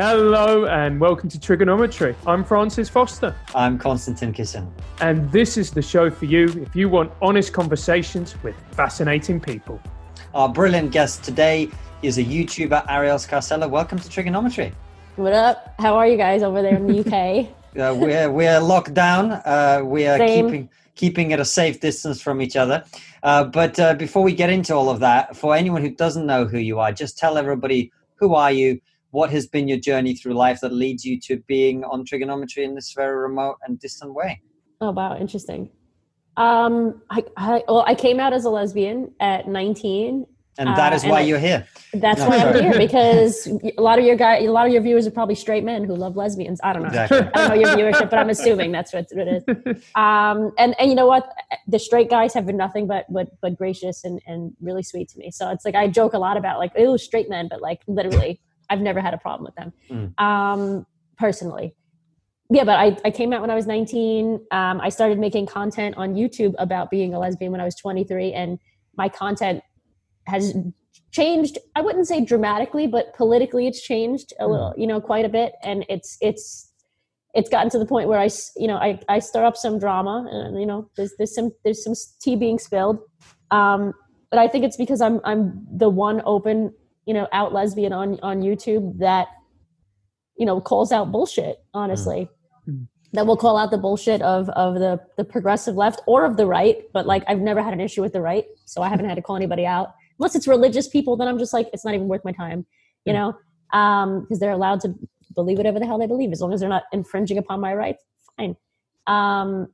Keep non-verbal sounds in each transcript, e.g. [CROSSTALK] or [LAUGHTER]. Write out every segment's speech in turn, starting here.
Hello and welcome to TRIGGERnometry. I'm Francis Foster. I'm Konstantin Kisin. And this is the show for you if you want honest conversations with fascinating people. Our brilliant guest today is a YouTuber, Arielle Scarcella. Welcome to TRIGGERnometry. What up? How are you guys over there in the UK? [LAUGHS] uh, we're, we're locked down. Uh, we are Same. keeping keeping at a safe distance from each other. Uh, but uh, before we get into all of that, for anyone who doesn't know who you are, just tell everybody who are you, what has been your journey through life that leads you to being on TRIGGERnometry in this very remote and distant way? Oh wow, interesting. Um, I, I well, I came out as a lesbian at 19, and that is uh, why you're here. That's no, why sorry. I'm here because [LAUGHS] a lot of your guy, a lot of your viewers are probably straight men who love lesbians. I don't know. Exactly. I don't know your viewership, but I'm assuming that's what it is. [LAUGHS] Um, and and you know what? The straight guys have been nothing but but but gracious and and really sweet to me. So it's like I joke a lot about like oh straight men, but like literally I've never had a problem with them mm. um, personally. Yeah, but I, I came out when I was 19. Um, I started making content on YouTube about being a lesbian when I was 23, and my content has changed. I wouldn't say dramatically, but politically, it's changed a little, mm. you know, quite a bit, and it's it's it's gotten to the point where I, you know, I, I stir up some drama, and you know, there's there's some there's some tea being spilled. Um, but I think it's because I'm I'm the one open you know out lesbian on on youtube that you know calls out bullshit honestly. Mm. that will call out the bullshit of of the the progressive left or of the right but like i've never had an issue with the right so i haven't had to call anybody out. Unless it's religious people then i'm just like it's not even worth my time you know? Um because they're allowed to believe whatever the hell they believe as long as they're not infringing upon my rights fine. Um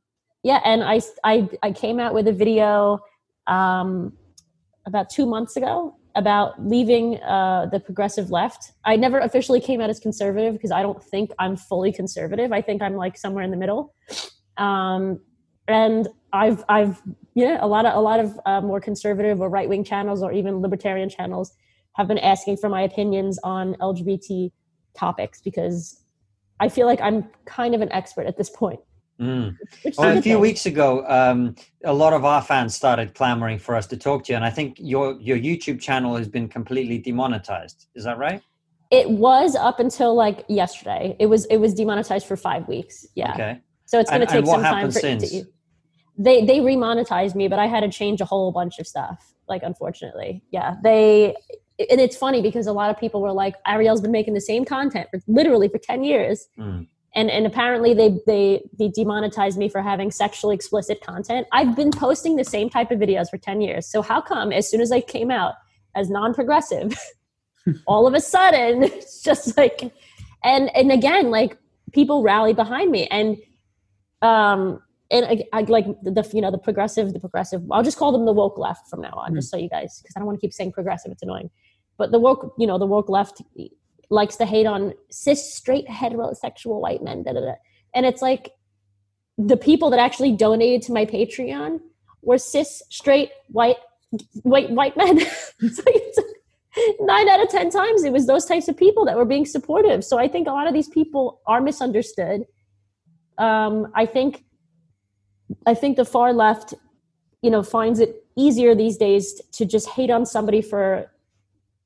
yeah and i i i came out with a video um about two months ago about leaving uh, the progressive left. I never officially came out as conservative because I don't think I'm fully conservative. I think I'm like somewhere in the middle. Um, and I've I've yeah a lot of a lot of uh, more conservative or right wing channels or even libertarian channels have been asking for my opinions on LGBT topics because I feel like I'm kind of an expert at this point. Mm. Well, a few weeks ago, um, a lot of our fans started clamoring for us to talk to you, and I think your your YouTube channel has been completely demonetized. Is that right? It was up until like yesterday. It was it was demonetized for five weeks. Yeah. Okay. So it's going to take some time for since? it to. They they remonetized me, but I had to change a whole bunch of stuff. Like unfortunately, yeah, they. And it's funny because a lot of people were like, Arielle's been making the same content for literally for ten years. Mm and and apparently they they they demonetized me for having sexually explicit content. I've been posting the same type of videos for 10 years. So how come as soon as i came out as non-progressive [LAUGHS] all of a sudden [LAUGHS] it's just like and and again like people rally behind me. And um and I, I like the, you know the progressive the progressive i'll just call them the woke left from now on mm-hmm. just so you guys because i don't want to keep saying progressive it's annoying. But the woke you know the woke left likes to hate on cis straight heterosexual white men da, da, da. and it's like the people that actually donated to my patreon were cis straight white white white men. [LAUGHS] Nine out of ten times it was those types of people that were being supportive. So i think a lot of these people are misunderstood. Um, i think i think the far left you know finds it easier these days to just hate on somebody for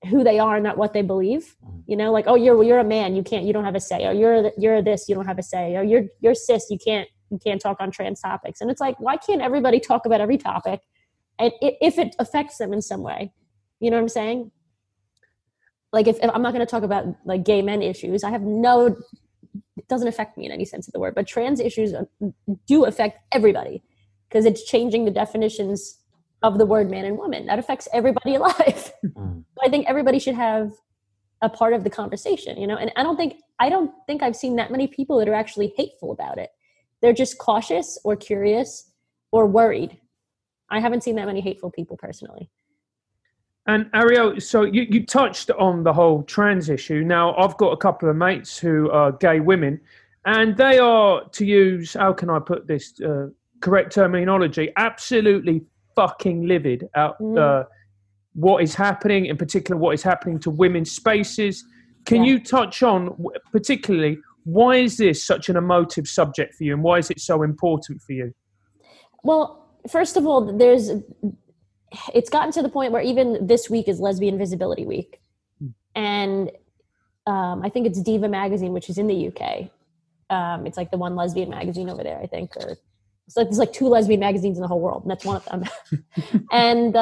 who they are, not what they believe. Mm-hmm. You know, like oh, you're you're a man, you can't, you don't have a say, or you're you're this, you don't have a say, or you're you're cis, you can't you can't talk on trans topics. And it's like, why can't everybody talk about every topic, and if it affects them in some way, you know what I'm saying? Like if, if I'm not going to talk about like gay men issues, I have no. It doesn't affect me in any sense of the word, but trans issues uh, do affect everybody because it's changing the definitions of the word man and woman. That affects everybody [LAUGHS] alive. Mm. I think everybody should have a part of the conversation, you know. And I don't think I don't think I've seen that many people that are actually hateful about it. They're just cautious or curious or worried. I haven't seen that many hateful people personally. And Arielle, so you, you touched on the whole trans issue. Now, I've got a couple of mates who are gay women, and they are, to use, how can I put this uh, correct terminology, absolutely fucking livid at mm. uh, what is happening, in particular, what is happening to women's spaces. Can yeah. you touch on, particularly, why is this such an emotive subject for you, and why is it so important for you? Well, first of all, there's it's gotten to the point where even this week is Lesbian Visibility Week, mm. and um, I think it's Diva magazine, which is in the UK. Um, it's like the one lesbian magazine over there, I think, or it's like there's like two lesbian magazines in the whole world, and that's one of them. [LAUGHS] and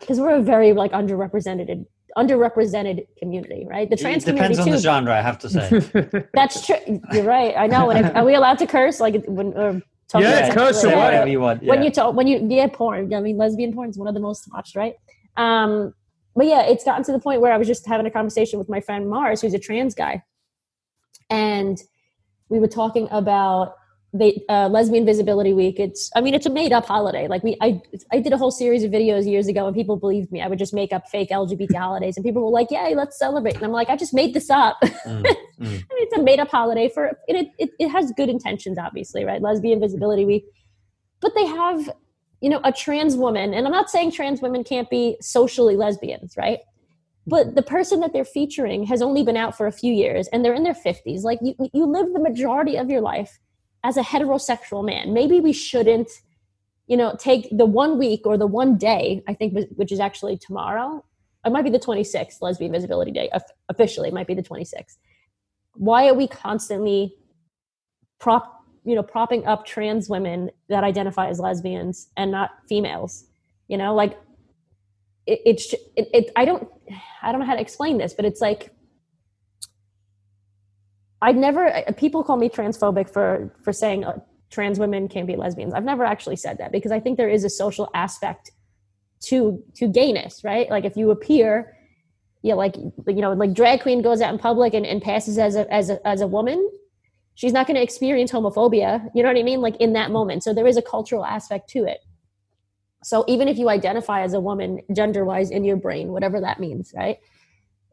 because um, we're a very like underrepresented underrepresented community, right? The trans it depends on too. the genre, I have to say. [LAUGHS] That's true. You're right. I know. If, are we allowed to curse? Like when or talk yeah, curse yeah, whatever you want. Yeah. When you talk, when you yeah, porn. I mean, lesbian porn is one of the most watched, right? Um, but yeah, it's gotten to the point where I was just having a conversation with my friend Mars, who's a trans guy, and we were talking about the uh, lesbian visibility week it's i mean it's a made up holiday. Like we i i did a whole series of videos years ago and people believed me. I would just make up fake lgbt [LAUGHS] holidays and people were like yay let's celebrate. And i'm like i just made this up. Mm, [LAUGHS] mm. I mean, it's a made up holiday for it, it it has good intentions obviously right? Lesbian visibility week. But they have you know a trans woman and i'm not saying trans women can't be socially lesbians right? But the person that they're featuring has only been out for a few years and they're in their 50s like you, you live the majority of your life as a heterosexual man. Maybe we shouldn't you know take the one week or the one day i think which is actually tomorrow. It might be the 26th lesbian visibility day officially it might be the 26th why are we constantly prop you know propping up trans women that identify as lesbians and not females? You know like it, it's it, it i don't i don't know how to explain this but it's like I'd never people call me transphobic for for saying uh, trans women can't be lesbians. I've never actually said that because I think there is a social aspect to to gayness, right? Like if you appear, yeah, like you know, like drag queen goes out in public and, and passes as a as a as a woman, she's not going to experience homophobia. You know what I mean? Like in that moment. So there is a cultural aspect to it. So even if you identify as a woman, gender wise, in your brain, whatever that means, right?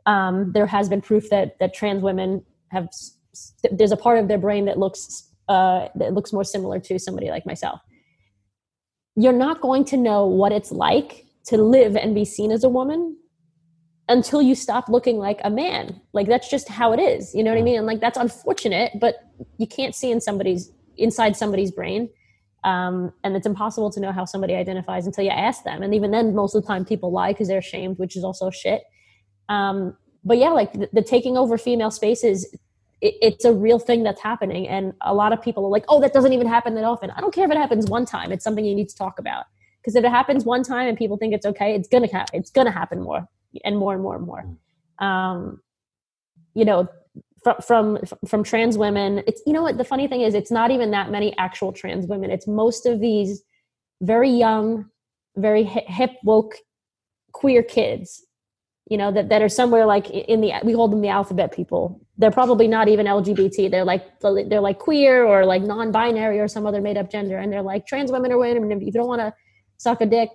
Um, there has been proof that that trans women have there's a part of their brain that looks uh, that looks more similar to somebody like myself. You're not going to know what it's like to live and be seen as a woman until you stop looking like a man. Like that's just how it is. You know what I mean? And like that's unfortunate, but you can't see in somebody's inside somebody's brain. Um, and it's impossible to know how somebody identifies until you ask them. And even then, most of the time, people lie because they're ashamed, which is also shit. Um, but yeah, like the, the taking over female spaces it, it's a real thing that's happening. And a lot of people are like, oh, that doesn't even happen that often. I don't care if it happens one time. It's something you need to talk about. Because if it happens one time and people think it's okay, it's gonna happen. It's gonna happen more and more and more and more. Um, you know, from from from trans women, it's you know what the funny thing is, it's not even that many actual trans women. It's most of these very young, very hip woke queer kids you know that, that are somewhere like in the we hold them the alphabet people. They're probably not even lgbt they're like they're like queer or like non-binary or some other made-up gender. And they're like trans women or women. If you don't want to suck a dick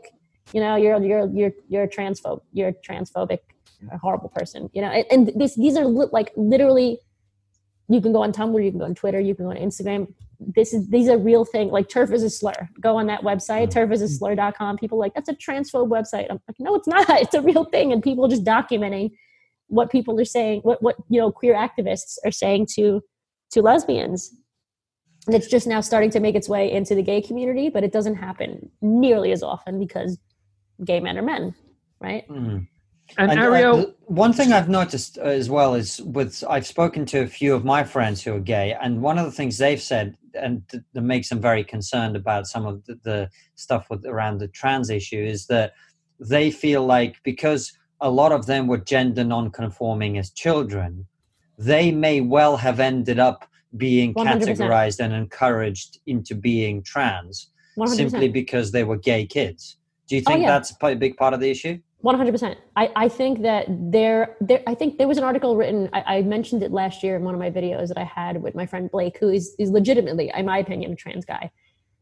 you know you're you're you're you're transphobe you're transphobic a horrible person you know? And, and this these are li- like literally you can go on tumblr you can go on twitter you can go on instagram this is these are real thing like TERF is a slur. Go on that website mm-hmm. TERF is a slur.com people like that's a transphobe website. I'm like no it's not. [LAUGHS] It's a real thing. And people just documenting what people are saying what what you know queer activists are saying to to lesbians. And it's just now starting to make its way into the gay community but it doesn't happen nearly as often because gay men are men right? Mm-hmm. And, and uh, Arielle, uh, one thing I've noticed as well is with I've spoken to a few of my friends who are gay, and one of the things they've said and that makes them very concerned about some of the, the stuff with around the trans issue is that they feel like because a lot of them were gender non-conforming as children, they may well have ended up being 100%. categorized and encouraged into being trans 100%. simply because they were gay kids. Do you oh, think oh, yeah. that's a big part of the issue? 100%. I, I think that there, there, I think there was an article written, I, I, mentioned it last year in one of my videos that I had with my friend Blake, who is, is legitimately, in my opinion, a trans guy.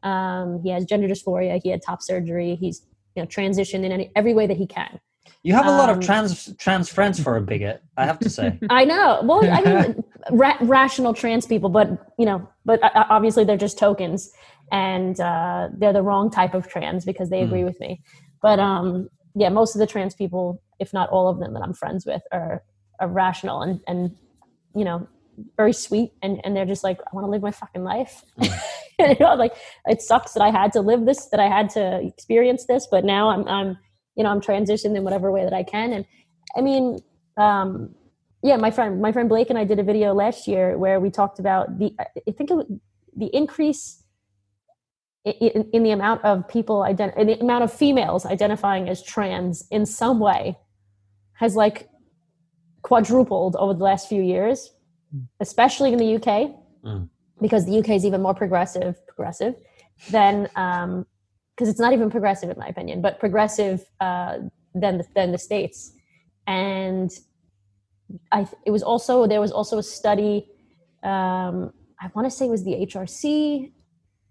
Um, he has gender dysphoria. He had top surgery. He's, you know, transitioned in any, every way that he can. You have a lot um, of trans trans friends for a bigot, I have to say. [LAUGHS] I know. Well, I mean, [LAUGHS] ra- rational trans people, but you know, but uh, obviously they're just tokens, and uh, they're the wrong type of trans because they agree mm. with me. But um, yeah, most of the trans people, if not all of them that I'm friends with, are are rational and and you know very sweet and and they're just like I want to live my fucking life. [LAUGHS] You know, like it sucks that I had to live this, that I had to experience this, but now I'm I'm you know I'm transitioned in whatever way that I can. And I mean, um, yeah, my friend, my friend Blake and I did a video last year where we talked about the, I think it, the increase in, in, the amount of people ident- in the amount of females identifying as trans in some way has like quadrupled over the last few years, especially in the UK, mm. because the UK is even more progressive, progressive than because um, it's not even progressive in my opinion, but progressive uh, than the, than the states. And I it was also there was also a study. Um, I want to say it was the HRC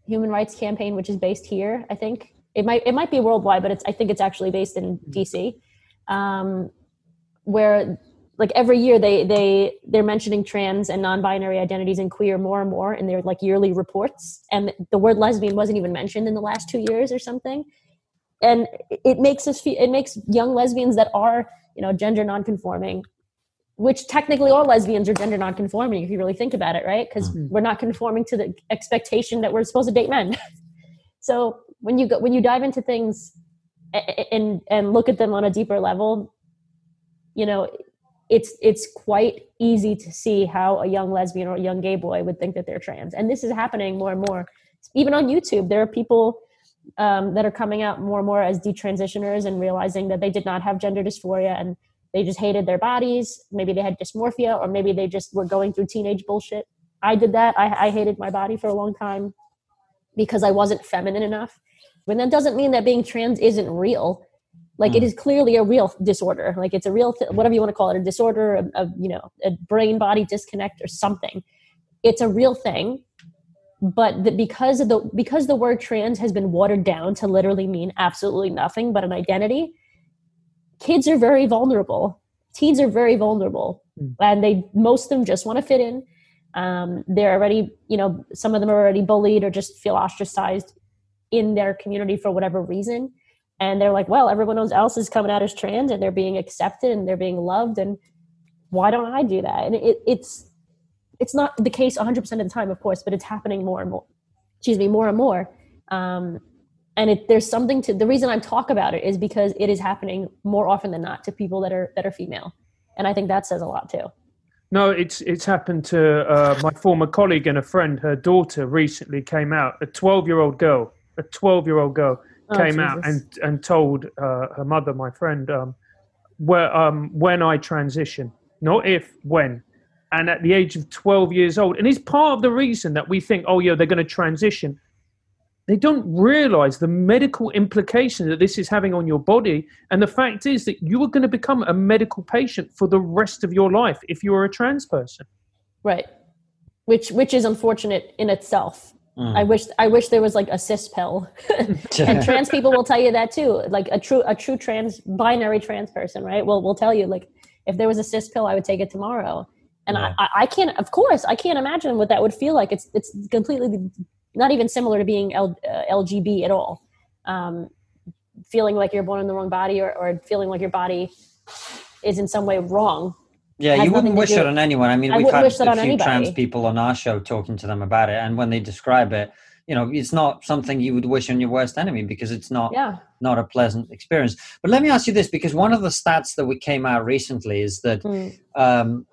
Human Rights Campaign, which is based here. I think. It might it might be worldwide, but it's I think it's actually based in DC, um, where like every year they they they're mentioning trans and non-binary identities and queer more and more in their like yearly reports, and the word lesbian wasn't even mentioned in the last two years or something, and it makes us feel, it makes young lesbians that are you know gender non-conforming which technically all lesbians are gender non-conforming if you really think about it right? Because mm-hmm. we're not conforming to the expectation that we're supposed to date men. [LAUGHS] So when you go when you dive into things and and look at them on a deeper level you know it's it's quite easy to see how a young lesbian or a young gay boy would think that they're trans. And this is happening more and more. Even on youtube there are people um, that are coming out more and more as detransitioners and realizing that they did not have gender dysphoria and they just hated their bodies. Maybe they had dysmorphia or maybe they just were going through teenage bullshit. I did that. I, I hated my body for a long time because i wasn't feminine enough. But that doesn't mean that being trans isn't real. Like mm. it is clearly a real disorder. Like it's a real th- whatever you want to call it a disorder of, of you know a brain body disconnect or something. It's a real thing but the, because of the because the word trans has been watered down to literally mean absolutely nothing but an identity kids are very vulnerable. Teens are very vulnerable. Mm. and they most of them just want to fit in. Um, they're already you know some of them are already bullied or just feel ostracized in their community for whatever reason. And they're like well everyone else is coming out as trans and they're being accepted and they're being loved and why don't i do that? And it, it's it's not the case 100% of the time of course but it's happening more and more excuse me more and more. Um, and it, there's something to the reason i talk about it is because it is happening more often than not to people that are that are female. And i think that says a lot too. No it's it's happened to uh, my former colleague and a friend. Her daughter recently came out a 12 year old girl a 12 year old girl oh, came Jesus. out and and told uh, her mother my friend um, where um, when i transition not if when. And at the age of 12 years old and it's part of the reason that we think oh yeah they're going to transition they don't realize the medical implication that this is having on your body. And the fact is that you are going to become a medical patient for the rest of your life if you are a trans person. Right. Which which is unfortunate in itself. Mm. I wish I wish there was like a cis pill. [LAUGHS] and trans people will tell you that too. Like a true a true trans binary trans person, right? Will will tell you like if there was a cis pill, I would take it tomorrow. And yeah. I, I can't, of course, I can't imagine what that would feel like. It's it's completely not even similar to being L, uh, LGB at all. Um, feeling like you're born in the wrong body or, or feeling like your body is in some way wrong. Yeah, you wouldn't wish it on anyone. I mean, I we've had a few anybody. trans people on our show talking to them about it, and when they describe it, you know, it's not something you would wish on your worst enemy because it's not yeah. not a pleasant experience. But let me ask you this, because one of the stats that we came out recently is that mm. um,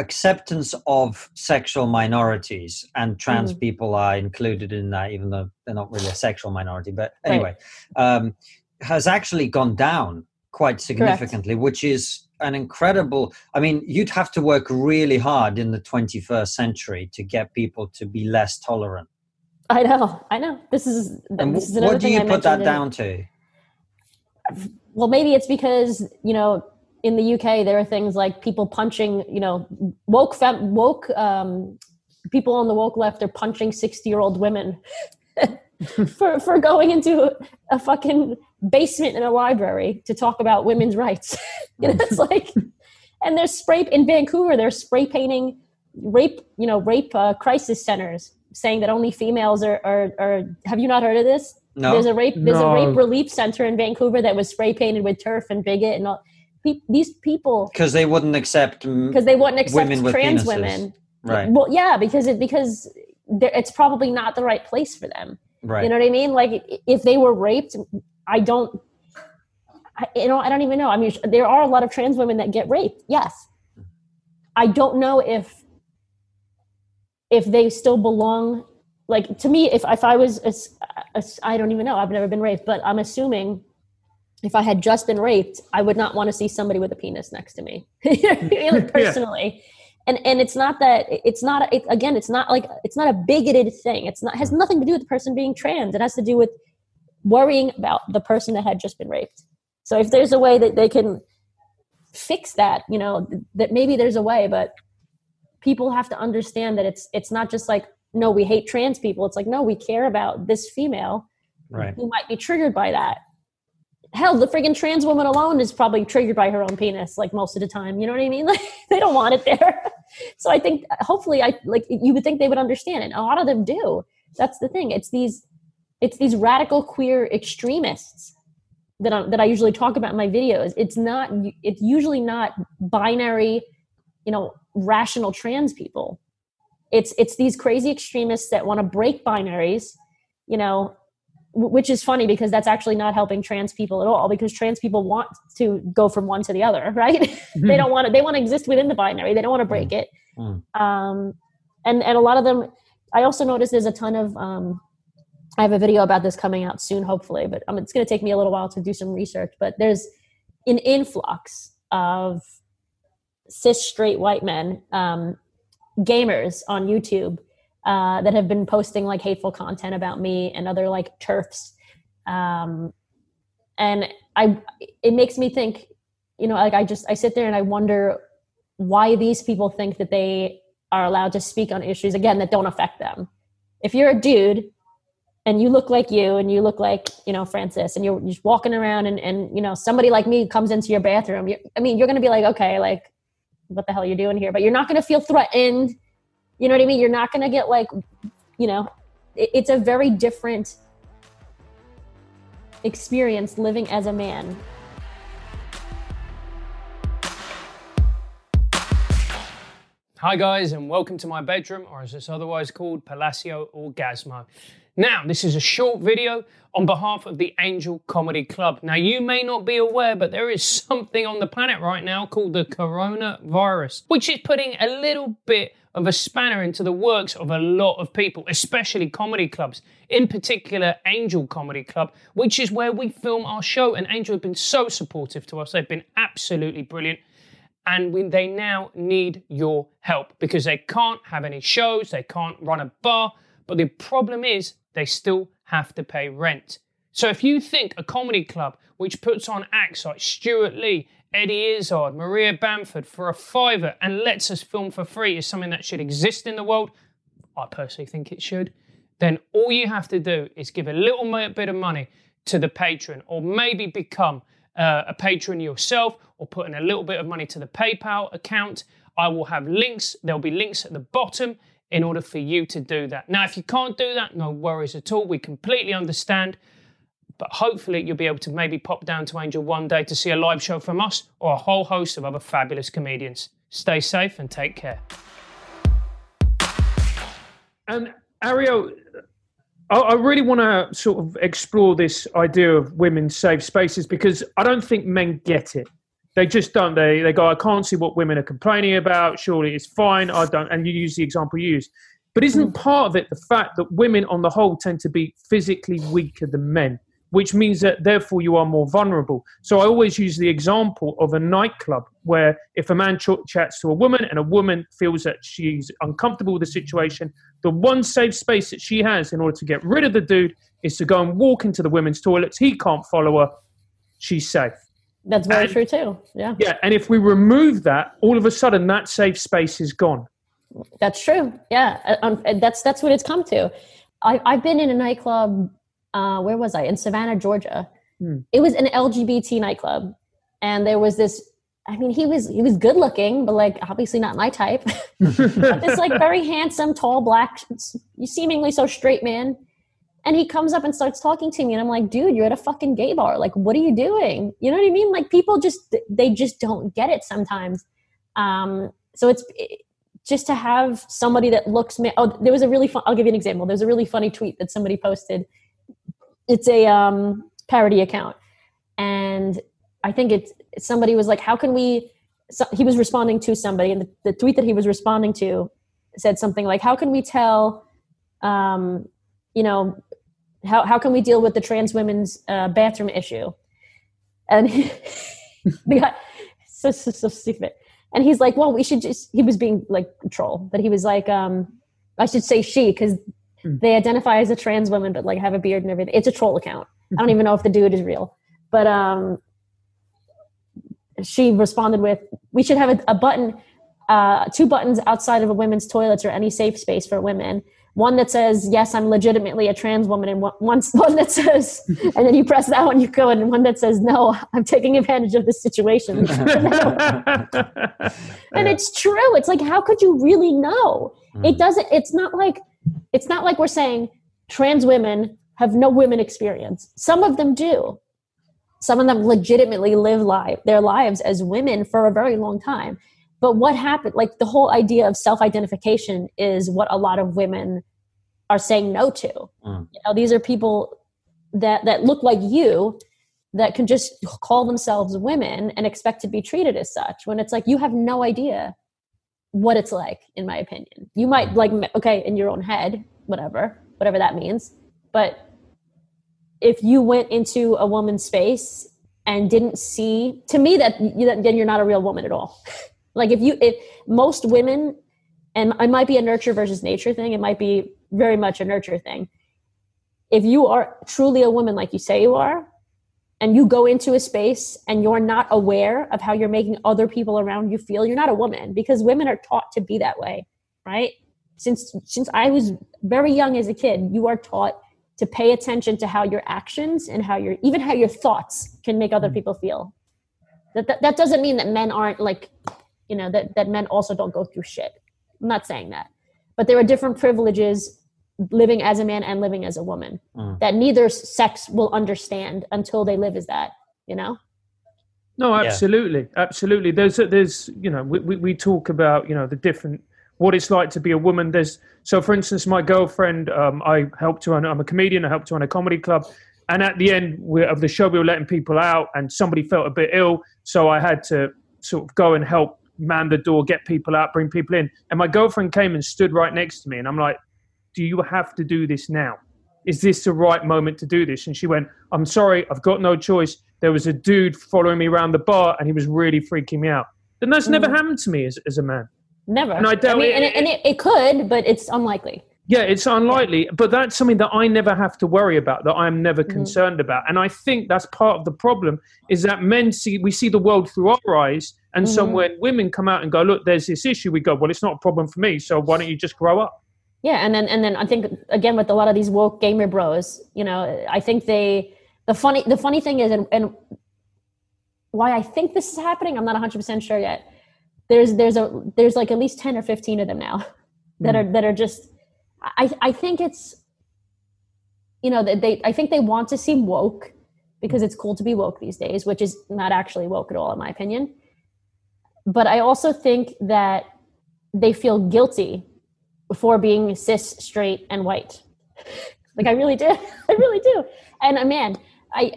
acceptance of sexual minorities and trans mm. people are included in that even though they're not really a sexual minority but anyway right. um, has actually gone down quite significantly Correct. which is an incredible i mean you'd have to work really hard in the 21st century to get people to be less tolerant i know i know this is, and this is what do you put that down to well maybe it's because you know in the UK, there are things like people punching, you know, woke fem- woke um, people on the woke left are punching sixty year old women [LAUGHS] for for going into a fucking basement in a library to talk about women's rights. [LAUGHS] you know, it's like, and there's spray in Vancouver. They're spray painting rape, you know, rape uh, crisis centers, saying that only females are, are are. Have you not heard of this? No. There's a rape. There's no. a rape relief center in Vancouver that was spray painted with TERF and bigot and all pe- these people because they wouldn't accept because they wouldn't accept women trans women. Right. Well yeah because it because it's probably not the right place for them. Right. You know what i mean? Like if they were raped i don't I, you know i don't even know. I mean there are a lot of trans women that get raped yes. I don't know if if they still belong like to me if if I was a, a, I don't even know. I've never been raped but I'm assuming if I had just been raped I would not want to see somebody with a penis next to me. [LAUGHS] [LAUGHS] Personally yeah. and and it's not that it's not it, again it's not like it's not a bigoted thing. It's not has nothing to do with the person being trans. It has to do with worrying about the person that had just been raped. So if there's a way that they can fix that you know that maybe there's a way but people have to understand that it's it's not just like no we hate trans people. It's like no we care about this female right. who might be triggered by that hell the friggin' trans woman alone is probably triggered by her own penis like most of the time you know what i mean [LAUGHS] like they don't want it there [LAUGHS] so i think hopefully i like you would think they would understand it a lot of them do that's the thing it's these it's these radical queer extremists that I, that I usually talk about in my videos. It's not. It's usually not binary, you know, rational trans people. It's it's these crazy extremists that want to break binaries, you know, which is funny because that's actually not helping trans people at all because trans people want to go from one to the other, [LAUGHS] right? they don't want to. They want to exist within the binary. They don't want to break it. Mm. Um, and and a lot of them. I also noticed there's a ton of um, I have a video about this coming out soon, hopefully, but um, it's going to take me a little while to do some research. But there's an influx of cis straight white men, um, gamers on YouTube uh, that have been posting like hateful content about me and other like TERFs. Um, and I, it makes me think, you know, like I just, I sit there and I wonder why these people think that they are allowed to speak on issues again that don't affect them. If you're a dude and you look like you and you look like you know francis and you're just walking around and, and you know somebody like me comes into your bathroom i mean you're gonna be like okay like what the hell are you doing here but you're not gonna feel threatened you know what i mean you're not gonna get like you know it, it's a very different experience living as a man Hi, guys, and welcome to my bedroom, or as it's otherwise called, Palacio Orgasmo. Now, this is a short video on behalf of the Angel Comedy Club. Now, you may not be aware, but there is something on the planet right now called the coronavirus, which is putting a little bit of a spanner into the works of a lot of people, especially comedy clubs, in particular Angel Comedy Club, which is where we film our show. And Angel have been so supportive to us, they've been absolutely brilliant. And we, they now need your help because they can't have any shows, they can't run a bar. But the problem is, they still have to pay rent. So if you think a comedy club which puts on acts like Stewart Lee, Eddie Izzard, Maria Bamford for a fiver and lets us film for free is something that should exist in the world, I personally think it should, then all you have to do is give a little bit of money to the Patreon or maybe become uh, a patron yourself or put in a little bit of money to the PayPal account. I will have links, there'll be links at the bottom in order for you to do that. Now, if you can't do that, no worries at all. We completely understand. But hopefully, you'll be able to maybe pop down to Angel one day to see a live show from us or a whole host of other fabulous comedians. Stay safe and take care. And Arielle, I really want to sort of explore this idea of women's safe spaces because I don't think men get it. They just don't. They they go, I can't see what women are complaining about. Surely it's fine. I don't. And you use the example you use. But isn't mm. part of it the fact that women on the whole tend to be physically weaker than men, which means that therefore you are more vulnerable? So I always use the example of a nightclub where if a man ch- chats to a woman and a woman feels that she's uncomfortable with the situation, the one safe space that she has in order to get rid of the dude is to go and walk into the women's toilets. He can't follow her. She's safe. That's very and, true too. Yeah. Yeah, and if we remove that, all of a sudden that safe space is gone. That's true. Yeah, uh, um, that's that's what it's come to. I, I've been in a nightclub. Uh, where was I? In Savannah, Georgia. Hmm. It was an LGBT nightclub, and there was this. I mean, he was he was good looking, but like obviously not my type. [LAUGHS] this like very handsome, tall, black, seemingly so straight man and he comes up and starts talking to me and i'm like dude you're at a fucking gay bar like what are you doing you know what i mean like people just they just don't get it sometimes um so it's just to have somebody that looks ma- oh there was a really fun i'll give you an example there's a really funny tweet that somebody posted it's a um parody account and i think it's somebody was like how can we so he was responding to somebody, and the, the, tweet that he was responding to said something like, "How can we tell, um, you know, how how can we deal with the trans women's uh, bathroom issue?" And [LAUGHS] he, so, so so stupid. And he's like, "Well, we should just." He was being like troll, but he was like, um, "I should say she because. They identify as a trans woman, but like have a beard and everything. It's a troll account. I don't even know if the dude is real, but um." she responded with, "We should have a, a button, uh, two buttons outside of a women's toilets or any safe space for women. One that says, "Yes, I'm legitimately a trans woman," and one, one [LAUGHS] that says, [LAUGHS] and then you press that one, you go, and one that says, "No, I'm taking advantage of this situation." [LAUGHS] and it's true. It's like, how could you really know? Mm. It doesn't. It's not like it's not like we're saying trans women have no women experience. Some of them do some of them legitimately live life, their lives as women for a very long time. But what happened, like the whole idea of self identification is what a lot of women are saying no to. Mm. You know, these are people that, that look like you that can just call themselves women and expect to be treated as such when it's like you have no idea what it's like in my opinion. You might mm. like okay in your own head whatever whatever that means but if you went into a woman's space and didn't see to me that then you're not a real woman at all. [LAUGHS] Like if you if most women and it might be a nurture versus nature thing it might be very much a nurture thing. If you are truly a woman like you say you are and you go into a space and you're not aware of how you're making other people around you feel you're not a woman because women are taught to be that way right? Since since i was very young as a kid you are taught to pay attention to how your actions and how your even how your thoughts can make other mm. people feel. That, that that doesn't mean that men aren't like you know that that men also don't go through shit. I'm not saying that. But there are different privileges living as a man and living as a woman mm. that neither sex will understand until they live as that you know no absolutely yeah. absolutely there's there's you know we, we, we talk about you know the different what it's like to be a woman. There's so, for instance, my girlfriend, um, I helped her. On, I'm a comedian. I helped her on a comedy club, and at the end of the show, we were letting people out, and somebody felt a bit ill, so I had to sort of go and help man the door, get people out, bring people in. And my girlfriend came and stood right next to me, and I'm like, "Do you have to do this now? Is this the right moment to do this?" And she went, "I'm sorry, I've got no choice. There was a dude following me around the bar, and he was really freaking me out." And that's mm. never happened to me as, as a man. Never. And I doubt I mean, it, and, it, and it, it could, but it's unlikely. Yeah, it's unlikely, yeah. but that's something that I never have to worry about, that I'm never mm-hmm. concerned about. And I think that's part of the problem is that men see we see the world through our eyes, and mm-hmm. so when women come out and go, look, there's this issue, we go, well, it's not a problem for me, so why don't you just grow up? Yeah, and then and then I think again with a lot of these woke gamer bros, you know, I think they the funny the funny thing is, and, and why I think this is happening, I'm not 100 percent sure yet there's there's a there's like at least 10 or 15 of them now [LAUGHS] that mm. are that are just i i think it's you know that they i think they want to seem woke because it's cool to be woke these days which is not actually woke at all in my opinion but i also think that they feel guilty for being cis straight and white. Like i really do [LAUGHS] i really do. And uh, man i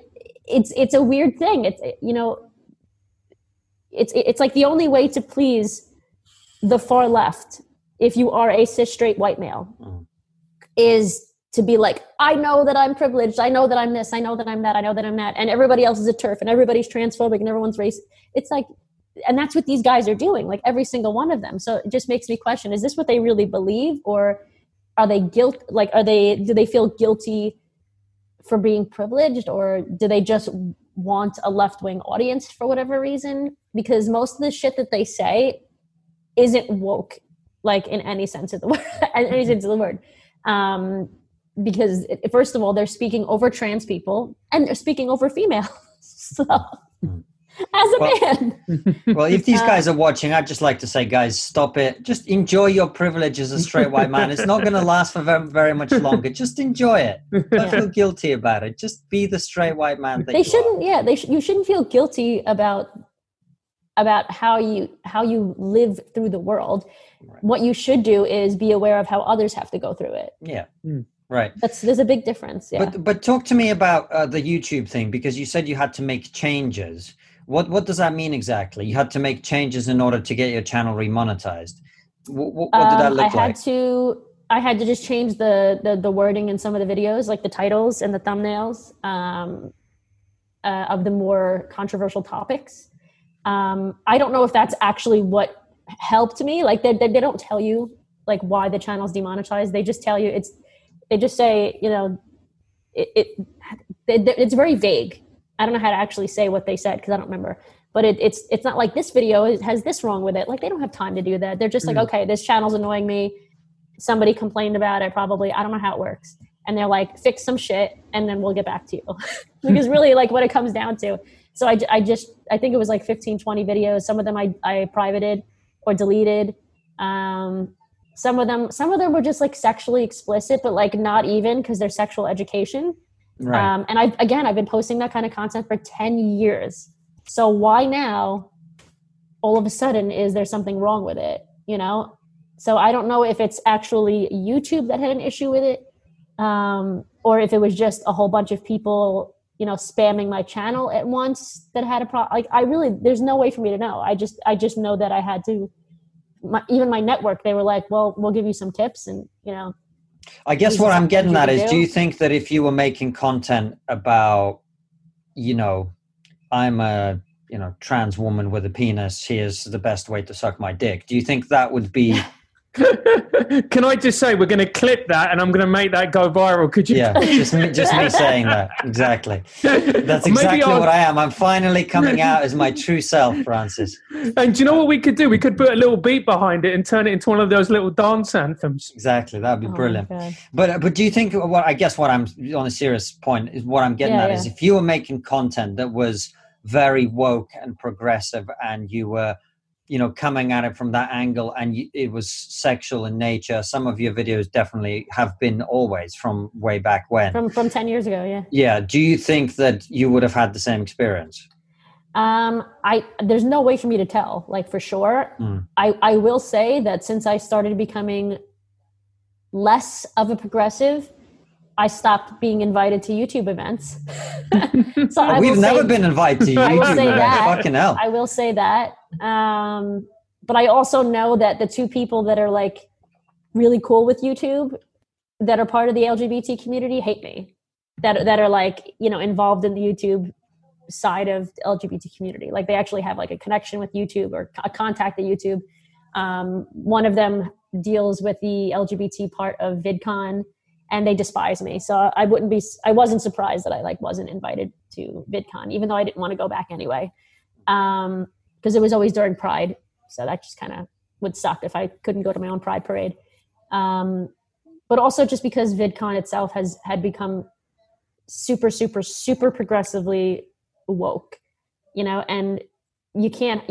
it's it's a weird thing. It's you know it's it's like the only way to please the far left if you are a cis straight white male mm. is to be like i know that i'm privileged. I know that i'm this. I know that i'm that. I know that i'm that. And everybody else is a TERF and everybody's transphobic and everyone's race. It's like and that's what these guys are doing like every single one of them. So it just makes me question is this what they really believe or are they guilt like are they do they feel guilty for being privileged or do they just want a left wing audience for whatever reason? Because most of the shit that they say isn't woke like in any sense of the [LAUGHS] word any sense of the word. Um, because first of all they're speaking over trans people and they're speaking over females. [LAUGHS] So hmm as a well, man. [LAUGHS] well, if these uh, guys are watching, I'd just like to say, guys, stop it. Just enjoy your privilege as a straight white man. It's not going to last for very, very much longer. Just enjoy it. [LAUGHS] Don't yeah. feel guilty about it. Just be the straight white man. they shouldn't. Are. Yeah, they sh- you shouldn't feel guilty about about how you how you live through the world. Right. What you should do is be aware of how others have to go through it. Yeah. Mm. Right. That's there's a big difference. Yeah. But but talk to me about uh, the YouTube thing because you said you had to make changes What what does that mean exactly? You had to make changes in order to get your channel remonetized. What, what, what did that um, look I like? I had to I had to just change the, the the wording in some of the videos, like the titles and the thumbnails um, uh, of the more controversial topics. Um, I don't know if that's actually what helped me. Like they, they, they don't tell you like why the channel's demonetized. They just tell you it's. They just say you know, it, it, it it's very vague. I don't know how to actually say what they said because I don't remember. But it, it's it's not like this video has this wrong with it. Like they don't have time to do that. They're just like, mm. okay, this channel's annoying me. Somebody complained about it. Probably I don't know how it works. And they're like, fix some shit, and then we'll get back to you. [LAUGHS] because really, like what it comes down to. So I, I just I think it was like 15, 20 videos. Some of them I I privated or deleted. Um, some of them some of them were just like sexually explicit, but like not even because they're sexual education. Right. Um, and I again I've been posting that kind of content for 10 years. So why now all of a sudden is there something wrong with it? You know? So I don't know if it's actually YouTube that had an issue with it, um, or if it was just a whole bunch of people, you know, spamming my channel at once that had a problem. Like I really, there's no way for me to know. I just, I just know that I had to. My, even my network, they were like, "Well, we'll give you some tips," and you know. I guess what I'm getting at is, do. you think that if you were making content about, you know, I'm a you know trans woman with a penis here's the best way to suck my dick do you think that would be [LAUGHS] Can I just say we're going to clip that and I'm going to make that go viral? Could you? Yeah, just me, just me [LAUGHS] saying that. Exactly. That's exactly what I am. I'm finally coming out as my true self, Francis. And do you know what we could do? We could put a little beat behind it and turn it into one of those little dance anthems. Exactly. That'd be oh brilliant. But uh, but do you think? Uh, what I guess what I'm on a serious point is what I'm getting yeah, at yeah. is if you were making content that was very woke and progressive and you were you know coming at it from that angle and it was sexual in nature some of your videos definitely have been always from way back when from from 10 years ago yeah yeah do you think that you would have had the same experience um i there's no way for me to tell like for sure mm. i i will say that since i started becoming less of a progressive I stopped being invited to YouTube events. [LAUGHS] so we've never say, been invited to [LAUGHS] YouTube events. That, Fucking hell. I will say that. Um, but I also know that the two people that are like really cool with YouTube, that are part of the LGBT community, hate me. That that are like you know involved in the YouTube side of the LGBT community. Like they actually have like a connection with YouTube or a contact at YouTube. Um, one of them deals with the LGBT part of VidCon and they despise me. So I wouldn't be, I wasn't surprised that I like wasn't invited to VidCon, even though I didn't want to go back anyway. Um, cause it was always during Pride. So that just kind of would suck if I couldn't go to my own Pride parade. Um, but also just because VidCon itself has had become super, super, super progressively woke, you know, and you can't,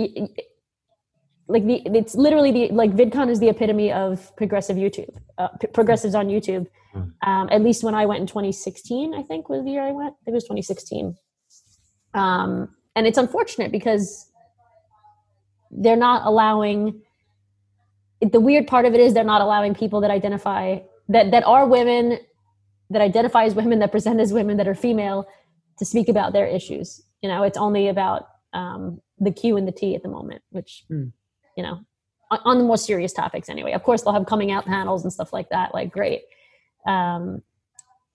like the, it's literally the, like VidCon is the epitome of progressive YouTube, uh, p- progressives on YouTube Hmm. Um, at least when I went in 2016, I think was the year I went. I think it was 2016. Um, and it's unfortunate because they're not allowing. The weird part of it is they're not allowing people that identify that that are women, that identify as women, that present as women, that are female, to speak about their issues. You know, it's only about um, the Q and the T at the moment, which mm. you know, on, on the more serious topics anyway. Of course, they'll have coming out panels and stuff like that. Like, great um,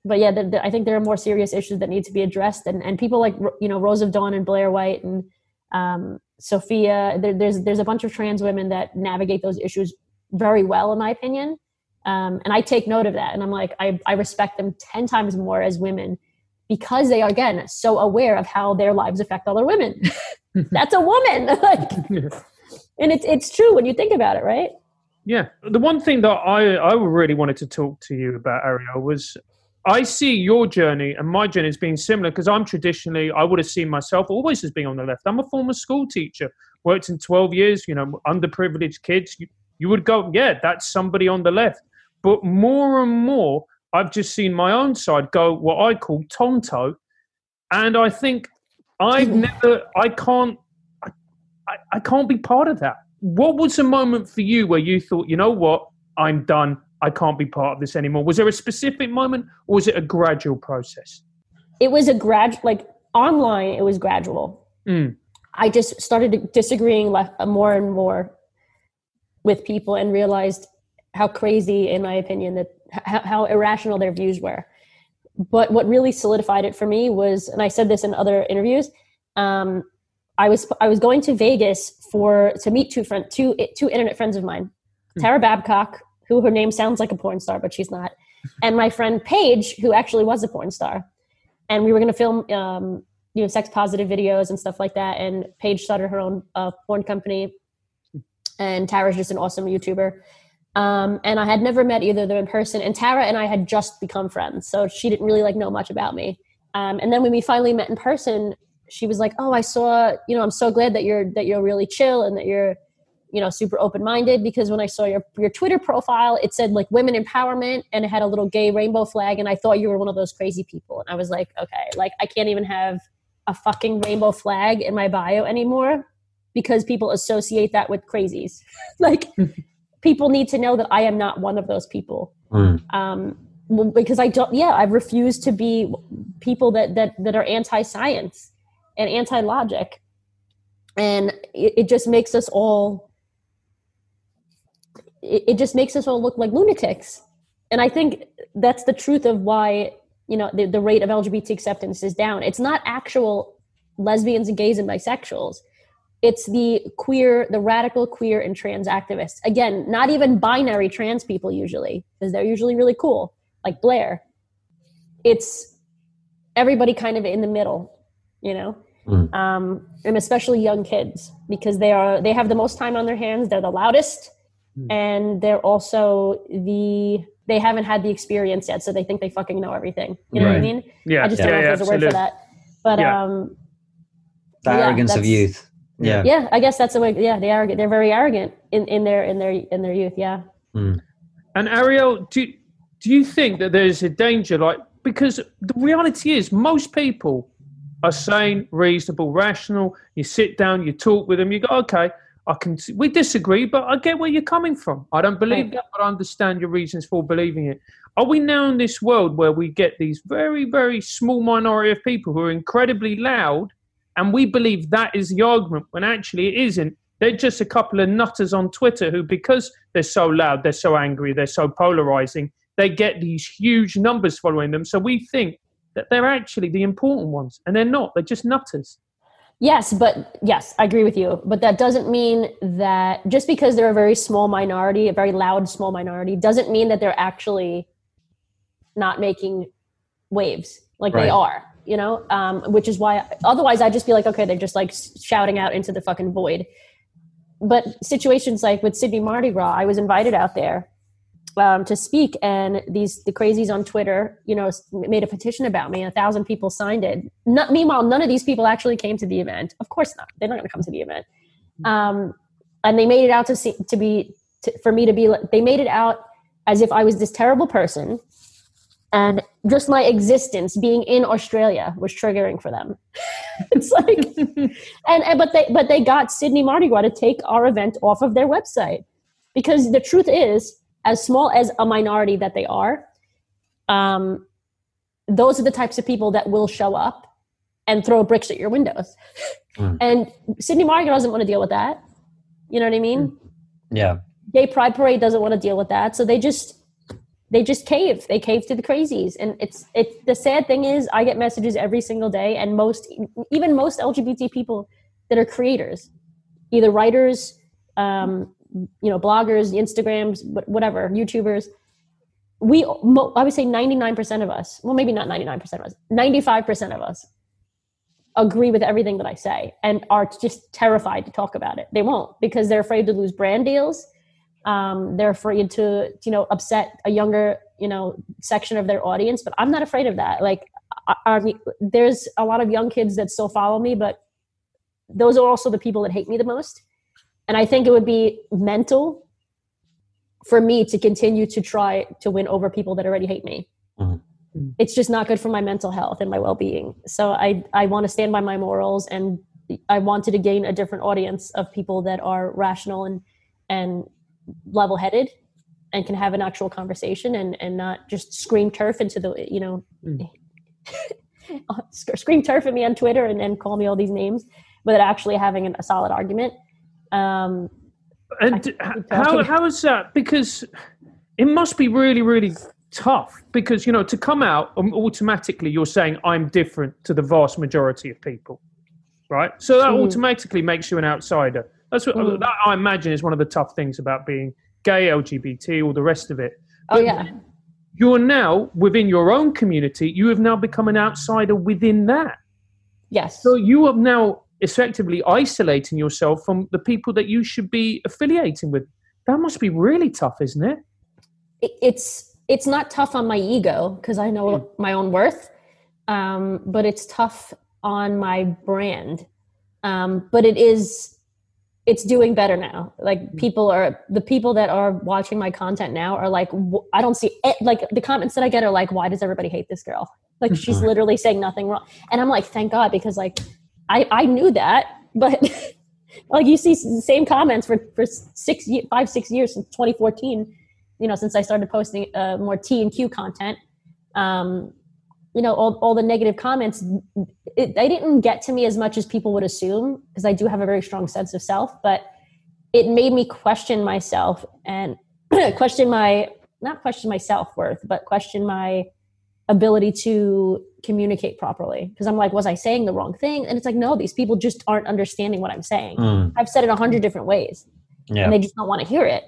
but yeah, the, the, I think there are more serious issues that need to be addressed, and, and people like you know Rose of Dawn and Blair White and um, Sophia. There, there's there's a bunch of trans women that navigate those issues very well, in my opinion, um, and I take note of that. And I'm like, I I respect them ten times more as women because they are again so aware of how their lives affect other women. [LAUGHS] That's a woman, [LAUGHS] like, and it's it's true when you think about it, right? Yeah, the one thing that I I really wanted to talk to you about, Arielle, was I see your journey and my journey as being similar because I'm traditionally I would have seen myself always as being on the left. I'm a former school teacher, worked in 12 years, you know, underprivileged kids. You, you would go, yeah, that's somebody on the left. But more and more, I've just seen my own side go what I call tonto, and I think I've never, I can't, I, I can't be part of that what was a moment for you where you thought, you know what, I'm done. I can't be part of this anymore. Was there a specific moment, or was it a gradual process? It was a grad, like online. It was gradual. Mm. I just started disagreeing more and more with people and realized how crazy, in my opinion, that how, how irrational their views were. But what really solidified it for me was, and I said this in other interviews, um, I was I was going to Vegas for to meet two friend two two internet friends of mine, hmm. Tara Babcock, who her name sounds like a porn star, but she's not, and my friend Paige, who actually was a porn star, and we were going to film um, you know sex positive videos and stuff like that. And Paige started her own uh, porn company, and Tara's just an awesome YouTuber. Um, and I had never met either of them in person. And Tara and I had just become friends, so she didn't really like know much about me. Um, and then when we finally met in person, she was like, "Oh, I saw. You know, I'm so glad that you're that you're really chill and that you're, you know, super open minded. Because when I saw your your Twitter profile, it said like women empowerment and it had a little gay rainbow flag, and I thought you were one of those crazy people. And I was like, okay, like I can't even have a fucking rainbow flag in my bio anymore because people associate that with crazies. [LAUGHS] like [LAUGHS] people need to know that I am not one of those people. Mm. Um, because I don't, yeah, I refuse to be people that that that are anti-science and anti-logic, and it, it just makes us all. It, it just makes us all look like lunatics, and I think that's the truth of why you know the, the rate of lgbt acceptance is down. It's not actual lesbians and gays and bisexuals. It's the queer the radical queer and trans activists. Again not even binary trans people usually because they're usually really cool like Blaire. It's everybody kind of in the middle you know? Mm. um, and especially young kids because they are they have the most time on their hands. They're the loudest mm. and they're also the they haven't had the experience yet, so they think they fucking know everything. You know right. what I mean? Yeah. I just yeah, don't know yeah, if there's a word for that. But yeah. um the yeah, arrogance of youth. Yeah. Yeah, I guess that's the way yeah, they arrogant. They're very arrogant in, in their in their in their youth, yeah. Mm. And Arielle, do do you think that there's a danger like because the reality is most people are sane, reasonable, rational. You sit down, you talk with them, you go, okay, I can. We disagree, but I get where you're coming from. I don't believe that, but I understand your reasons for believing it. Are we now in this world where we get these very, very small minority of people who are incredibly loud, and we believe that is the argument when actually it isn't? They're just a couple of nutters on Twitter who, because they're so loud, they're so angry, they're so polarizing, they get these huge numbers following them. So we think that they're actually the important ones, and they're not. They're just nutters. Yes, but yes, I agree with you. But that doesn't mean that just because they're a very small minority, a very loud small minority, doesn't mean that they're actually not making waves like right. they are, you know? Um, which is why, otherwise, I'd just be like, okay, they're just like shouting out into the fucking void. But situations like with Sydney Mardi Gras, I was invited out there um, to speak, and these the crazies on Twitter, you know, made a petition about me. A thousand people signed it. Not, meanwhile, none of these people actually came to the event. Of course not. They're not going to come to the event. Um, and they made it out to see to be to, for me to be. They made it out as if I was this terrible person, and just my existence being in Australia was triggering for them. [LAUGHS] it's like, [LAUGHS] and, and but they but they got Sydney Mardi Gras to take our event off of their website because the truth is as small as a minority that they are, um, those are the types of people that will show up and throw bricks at your windows. Mm. [LAUGHS] And Sydney Mardi doesn't want to deal with that. You know what I mean? Yeah. Gay Pride Parade doesn't want to deal with that. So they just they just cave. They cave to the crazies. And it's it's the sad thing is I get messages every single day and most even most LGBT people that are creators, either writers, um, you know bloggers instagrams whatever youtubers. We i would say 99% of us well maybe not 99% of us 95% of us agree with everything that i say and are just terrified to talk about it. They won't because they're afraid to lose brand deals. Um, they're afraid to you know upset a younger you know section of their audience but i'm not afraid of that. Like I, I mean, there's a lot of young kids that still follow me but those are also the people that hate me the most and I think it would be mental for me to continue to try to win over people that already hate me. Mm-hmm. It's just not good for my mental health and my well being. So I, I want to stand by my morals and I wanted to gain a different audience of people that are rational and, and level headed and can have an actual conversation and, and not just scream TERF into the, you know, mm. [LAUGHS] scream TERF at me on Twitter and, and call me all these names without actually having a solid argument. Um, and how how is that? Because it must be really really tough. Because you know to come out um, automatically, you're saying I'm different to the vast majority of people, right? So that mm. automatically makes you an outsider. That's what mm. that, I imagine is one of the tough things about being gay, LGBT, all the rest of it. Oh yeah. You're now within your own community. You have now become an outsider within that. Yes. So you have now effectively isolating yourself from the people that you should be affiliating with. That must be really tough, isn't it? It's it's not tough on my ego because I know mm. my own worth, um, but it's tough on my brand. Um, but it is it's doing better now. Like hmm. people are the people that are watching my content now are like I don't see it, like the comments that I get are like why does everybody hate this girl? Like [LAUGHS] she's literally saying nothing wrong. And I'm like thank God because like I, I knew that, but [LAUGHS] like you see the same comments for, for six, five, six years since 2014, you know, since I started posting uh, more T and Q content. Um, you know, all, all the negative comments, it, they didn't get to me as much as people would assume because I do have a very strong sense of self, but it made me question myself and [CLEARS THROAT] question my, not question my self worth, but question my ability to communicate properly. Because i'm like was i saying the wrong thing? And it's like no these people just aren't understanding what i'm saying. Mm. i've said it a hundred different ways. Yeah. and they just don't want to hear it.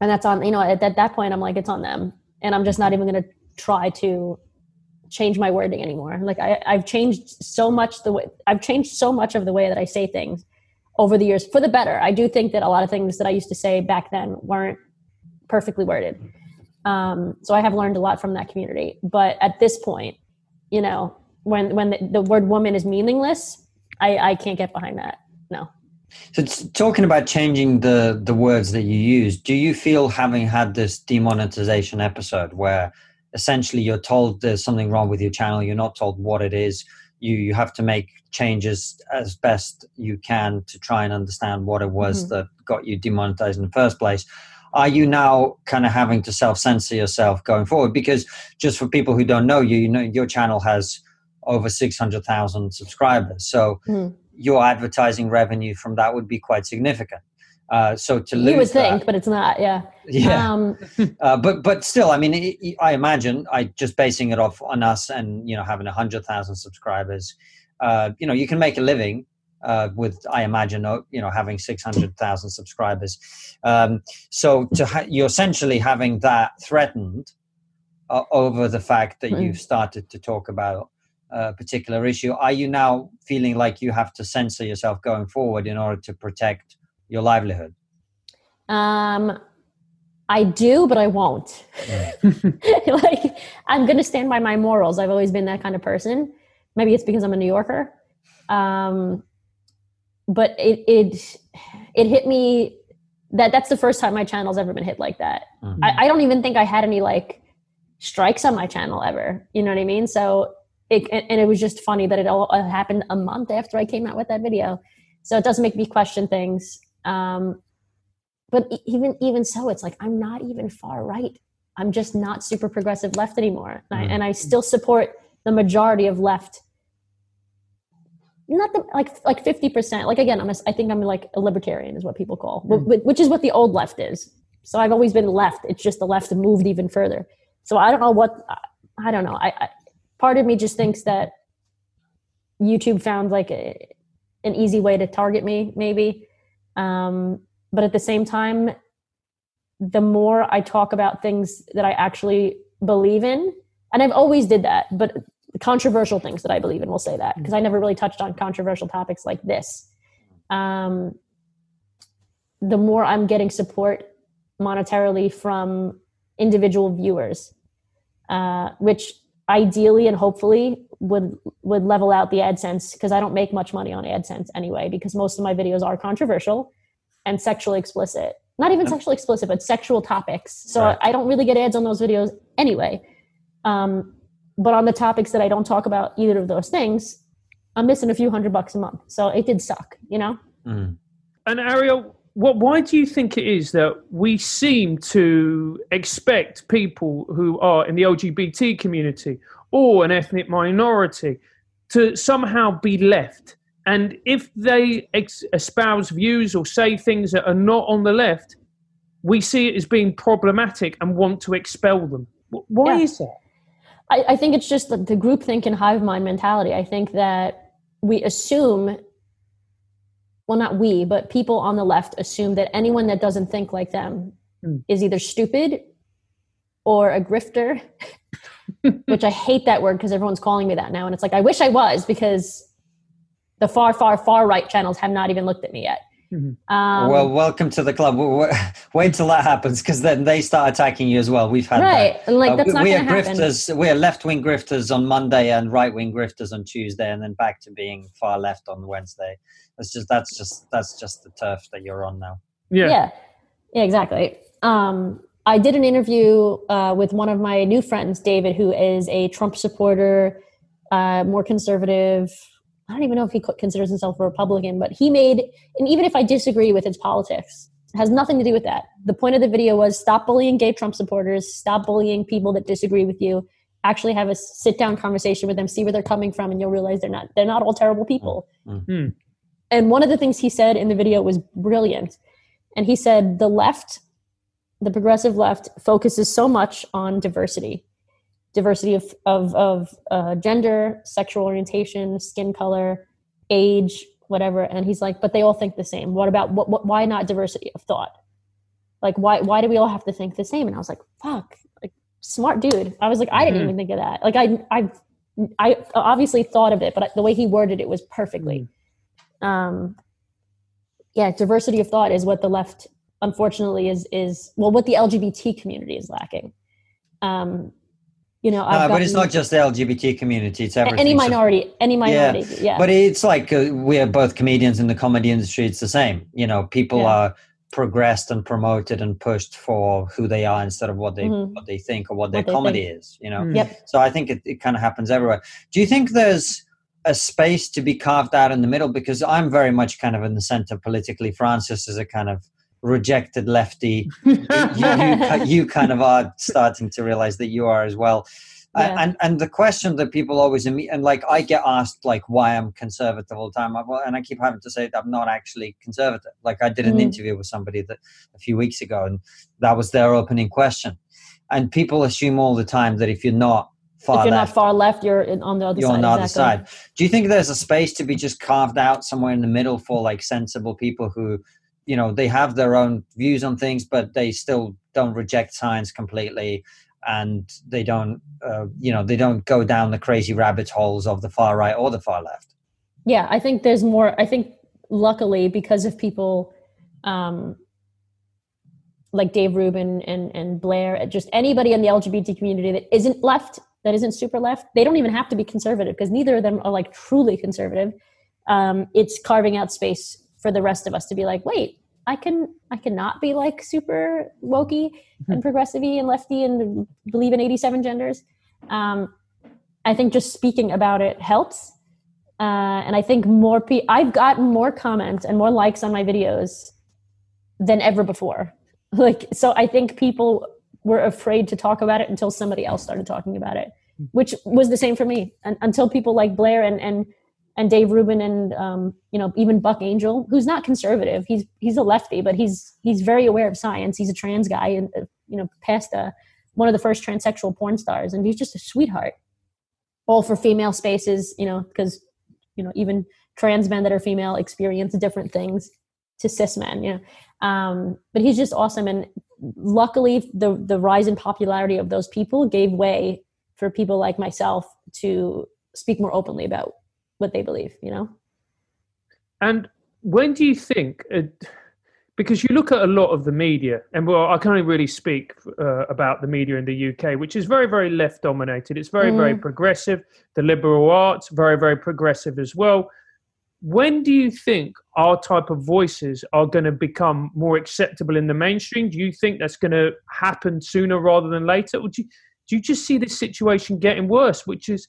And that's on you know at, at that point i'm like it's on them. And i'm just not even going to try to change my wording anymore. Like I, i've changed so much the way i've changed so much of the way that i say things over the years for the better. I do think that a lot of things that i used to say back then weren't perfectly worded. Um, so I have learned a lot from that community. But at this point, you know, when when the, the word woman is meaningless, I, I can't get behind that. No. So talking about changing the the words that you use, do you feel having had this demonetization episode where essentially you're told there's something wrong with your channel, you're not told what it is, you you have to make changes as best you can to try and understand what it was mm-hmm. that got you demonetized in the first place are you now kind of having to self censor yourself going forward? Because just for people who don't know you, you know your channel has over six hundred thousand subscribers, so mm. your advertising revenue from that would be quite significant. Uh, so to lose, you would think, that, but it's not. Yeah, yeah. Um, [LAUGHS] uh, but but still, I mean, it, it, I imagine I just basing it off on us and you know having a hundred thousand subscribers. Uh, you know, you can make a living uh, with I imagine uh, you know having six hundred thousand subscribers. Um, so to ha- you're essentially having that threatened uh, over the fact that mm. you've started to talk about a particular issue. Are you now feeling like you have to censor yourself going forward in order to protect your livelihood? Um, I do, but I won't. [LAUGHS] like I'm going to stand by my morals. I've always been that kind of person. Maybe it's because I'm a New Yorker. Um, but it it it hit me that that's the first time my channel's ever been hit like that. Mm-hmm. I, I, don't even think I had any like strikes on my channel ever. You know what I mean? So it and it was just funny that it all happened a month after I came out with that video. So it does make me question things. Um, but even even so, it's like I'm not even far right. I'm just not super progressive left anymore, mm-hmm. and, I, and I still support the majority of left not the, like like 50% like again i'm a, i think i'm like a libertarian is what people call mm. which is what the old left is. So i've always been left it's just the left moved even further. So i don't know what i don't know i, I part of me just thinks that youtube found like a, an easy way to target me maybe. Um, but at the same time the more i talk about things that i actually believe in and i've always did that but controversial things that I believe in. We'll say that because I never really touched on controversial topics like this. Um, the more I'm getting support monetarily from individual viewers, uh, which ideally and hopefully would would level out the AdSense because I don't make much money on AdSense anyway because most of my videos are controversial and sexually explicit. Not even sexually explicit, but sexual topics. So right. I don't really get ads on those videos anyway. Um, but on the topics that I don't talk about either of those things, I'm missing a few hundred bucks a month. So it did suck, you know? Mm. And Arielle, what, why do you think it is that we seem to expect people who are in the LGBT community or an ethnic minority to somehow be left And if they ex- espouse views or say things that are not on the left, we see it as being problematic and want to expel them. Why yeah. is that? I, I, think it's just the, the groupthink and hive mind mentality. I think that we assume, well, not we, but people on the left assume that anyone that doesn't think like them mm. is either stupid or a grifter, [LAUGHS] which I hate that word because everyone's calling me that now. And it's like, I wish I was because the far, far, far right channels have not even looked at me yet. Mm-hmm. Um, well, welcome to the club. [LAUGHS] Wait till that happens because then they start attacking you as well. We've had right, that. like uh, that's uh, not we, we are grifters. We are left wing grifters on Monday and right wing grifters on Tuesday, and then back to being far left on Wednesday. That's just that's just that's just the turf that you're on now. Yeah, yeah, yeah exactly. Um, I did an interview uh, with one of my new friends, David, who is a Trump supporter, uh, more conservative. I don't even know if he considers himself a Republican, but he made, and even if I disagree with his politics, it has nothing to do with that. The point of the video was stop bullying gay Trump supporters, stop bullying people that disagree with you. Actually, have a sit down conversation with them, see where they're coming from, and you'll realize they're not they're not all terrible people. Mm-hmm. And one of the things he said in the video was brilliant. And he said the left the progressive left focuses so much on diversity diversity of of, of uh, gender sexual orientation skin color age whatever. And he's like but they all think the same. What about what, what why not diversity of thought? Like why why do we all have to think the same? And i was like fuck like smart dude. I was like i didn't mm-hmm. even think of that. Like i i i obviously thought of it but the way he worded it was perfectly. Mm-hmm. um yeah diversity of thought is what the left unfortunately is is well what the lgbt community is lacking. Um you know no, but it's not just the lgbt community it's everything any minority so, any minority yeah. yeah. but it's like uh, we're both comedians in the comedy industry it's the same you know people yeah. are progressed and promoted and pushed for who they are instead of what they mm-hmm. what they think or what their what comedy is you know mm. yep. so i think it, it kind of happens everywhere do you think there's a space to be carved out in the middle because i'm very much kind of in the center politically francis is a kind of rejected lefty. [LAUGHS] You, you, you, kind of are starting to realize that you are as well. Yeah. and and the question that people always and like i get asked like why i'm conservative all the time and i keep having to say that i'm not actually conservative. Like i did an mm. interview with somebody that a few weeks ago and that was their opening question. And people assume all the time that if you're not far if you're left, not far left you're on the other you're side on the other side. Do you think there's a space to be just carved out somewhere in the middle for like sensible people who you know they have their own views on things but they still don't reject science completely. And they don't uh, you know they don't go down the crazy rabbit holes of the far right or the far left. Yeah i think there's more i think luckily because of people um, like dave rubin and, and Blaire just anybody in the lgbt community that isn't left that isn't super left they don't even have to be conservative because neither of them are like truly conservative. Um, it's carving out space for the rest of us to be like, wait, I can I cannot be like super wokey mm-hmm. and progressive and lefty and believe in 87 genders. Um, I think just speaking about it helps. Uh, and I think more pe- I've gotten more comments and more likes on my videos than ever before. [LAUGHS] Like so I think people were afraid to talk about it until somebody else started talking about it, mm. which was the same for me. And until people like Blaire and and and Dave Rubin and um, you know even Buck Angel, who's not conservative. He's he's a lefty, but he's he's very aware of science. He's a trans guy, and uh, you know past uh, one of the first transsexual porn stars, and he's just a sweetheart. All for female spaces, you know, because you know even trans men that are female experience different things to cis men. You know, um, but he's just awesome, and luckily the the rise in popularity of those people gave way for people like myself to speak more openly about what they believe you know? And when do you think uh, because you look at a lot of the media and well i can only really speak uh, about the media in the uk which is very very left dominated. It's very mm. very progressive. The liberal arts very very progressive as well. When do you think our type of voices are going to become more acceptable in the mainstream? Do you think that's going to happen sooner rather than later? Or do you, do you just see this situation getting worse which is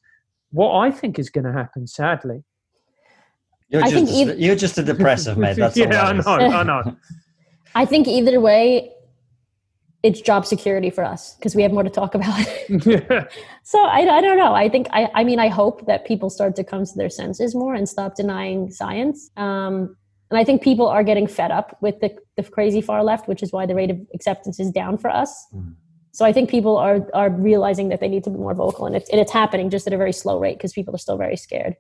what I think is going to happen, sadly. You're I just, a, you're just a depressive, mate. That's [LAUGHS] yeah, I know, I know. [LAUGHS] I think either way, it's job security for us because we have more to talk about. [LAUGHS] So I, I don't know. I think I, I mean I hope that people start to come to their senses more and stop denying science. Um, and I think people are getting fed up with the, the crazy far left, which is why the rate of acceptance is down for us. Mm. So I think people are are realizing that they need to be more vocal, and it's and it's happening just at a very slow rate because people are still very scared.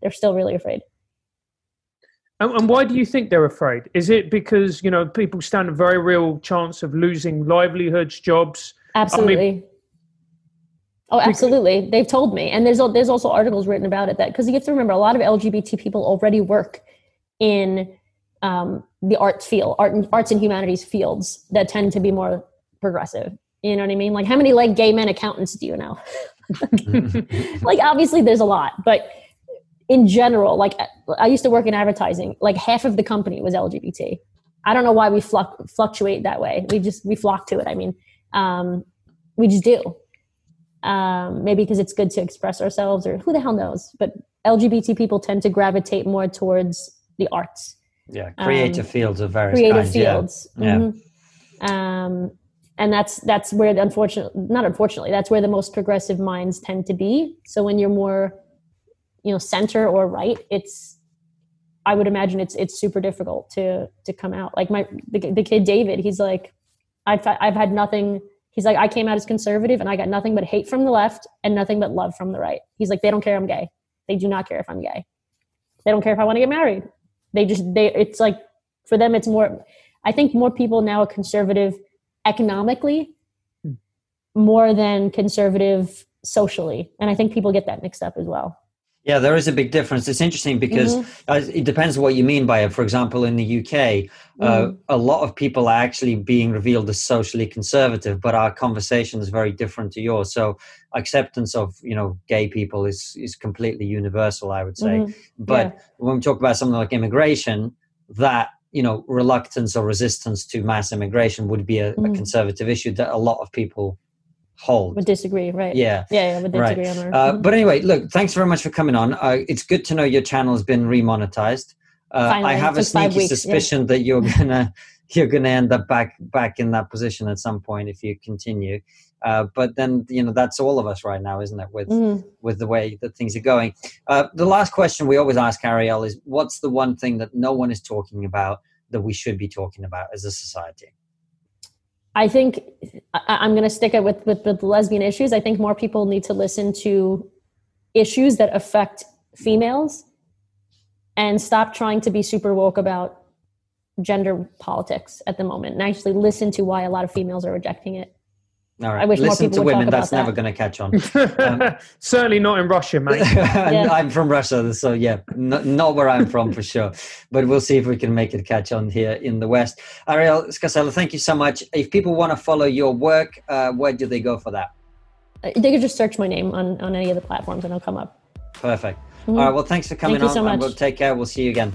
They're still really afraid. And, and, why do you think they're afraid? Is it because you know people stand a very real chance of losing livelihoods, jobs? Absolutely. I mean, oh, absolutely. They've told me, and there's there's also articles written about it that because you have to remember a lot of LGBT people already work in um, the arts field, art and, arts and humanities fields that tend to be more progressive. You know what I mean? Like how many like gay men accountants do you know? [LAUGHS] like obviously there's a lot, but in general, like I used to work in advertising, like half of the company was LGBT. I don't know why we fluc- fluctuate that way. We just, we flock to it. I mean, um, we just do. Um, maybe because it's good to express ourselves or who the hell knows. But LGBT people tend to gravitate more towards the arts. Yeah, creative um, fields of various creative kinds, fields. Yeah. Mm-hmm. yeah. Um, and that's that's where the unfortunately not unfortunately that's where the most progressive minds tend to be. So when you're more you know center or right it's i would imagine it's it's super difficult to to come out. Like my the, the kid david he's like i've i've had nothing. He's like i came out as conservative and i got nothing but hate from the left and nothing but love from the right. He's like they don't care i'm gay. They do not care if i'm gay. They don't care if i want to get married. They just they it's like for them it's more i think more people now are conservative economically hmm. more than conservative socially and i think people get that mixed up as well yeah, there is a big difference. It's interesting because mm-hmm. it depends what you mean by it. For example, in the UK, mm-hmm. uh, a lot of people are actually being revealed as socially conservative, but our conversation is very different to yours. So acceptance of you know gay people is is completely universal, I would say. Mm-hmm. But yeah. when we talk about something like immigration, that you know reluctance or resistance to mass immigration would be a, a mm-hmm. conservative issue that a lot of people hold. Would disagree, right? Yeah, yeah, yeah would disagree right. on our. Uh, mm-hmm. but anyway, look, thanks very much for coming on. Uh, it's good to know your channel has been remonetized. Uh, Finally, I have a sneaky weeks, suspicion yeah. that you're [LAUGHS] gonna you're gonna end up back back in that position at some point if you continue. Uh, but then you know that's all of us right now, isn't it? With mm-hmm. with the way that things are going. Uh, the last question we always ask Arielle is, what's the one thing that no one is talking about that we should be talking about as a society? I think I, am going to stick it with, with, with the lesbian issues. I think more people need to listen to issues that affect females and stop trying to be super woke about gender politics at the moment and actually listen to why a lot of females are rejecting it. All right. I wish Listen to women. That's never going to catch on. [LAUGHS] Um, Certainly not in Russia, mate. [LAUGHS] yeah. I'm from Russia, so yeah, n- not where I'm from for sure. But we'll see if we can make it catch on here in the West. Arielle Scarcella, thank you so much. If people want to follow your work, uh, where do they go for that? Uh, they could just search my name on, on any of the platforms and it'll come up. Perfect. Mm-hmm. All right. Well, thanks for coming thank on. So and we'll take care. We'll see you again.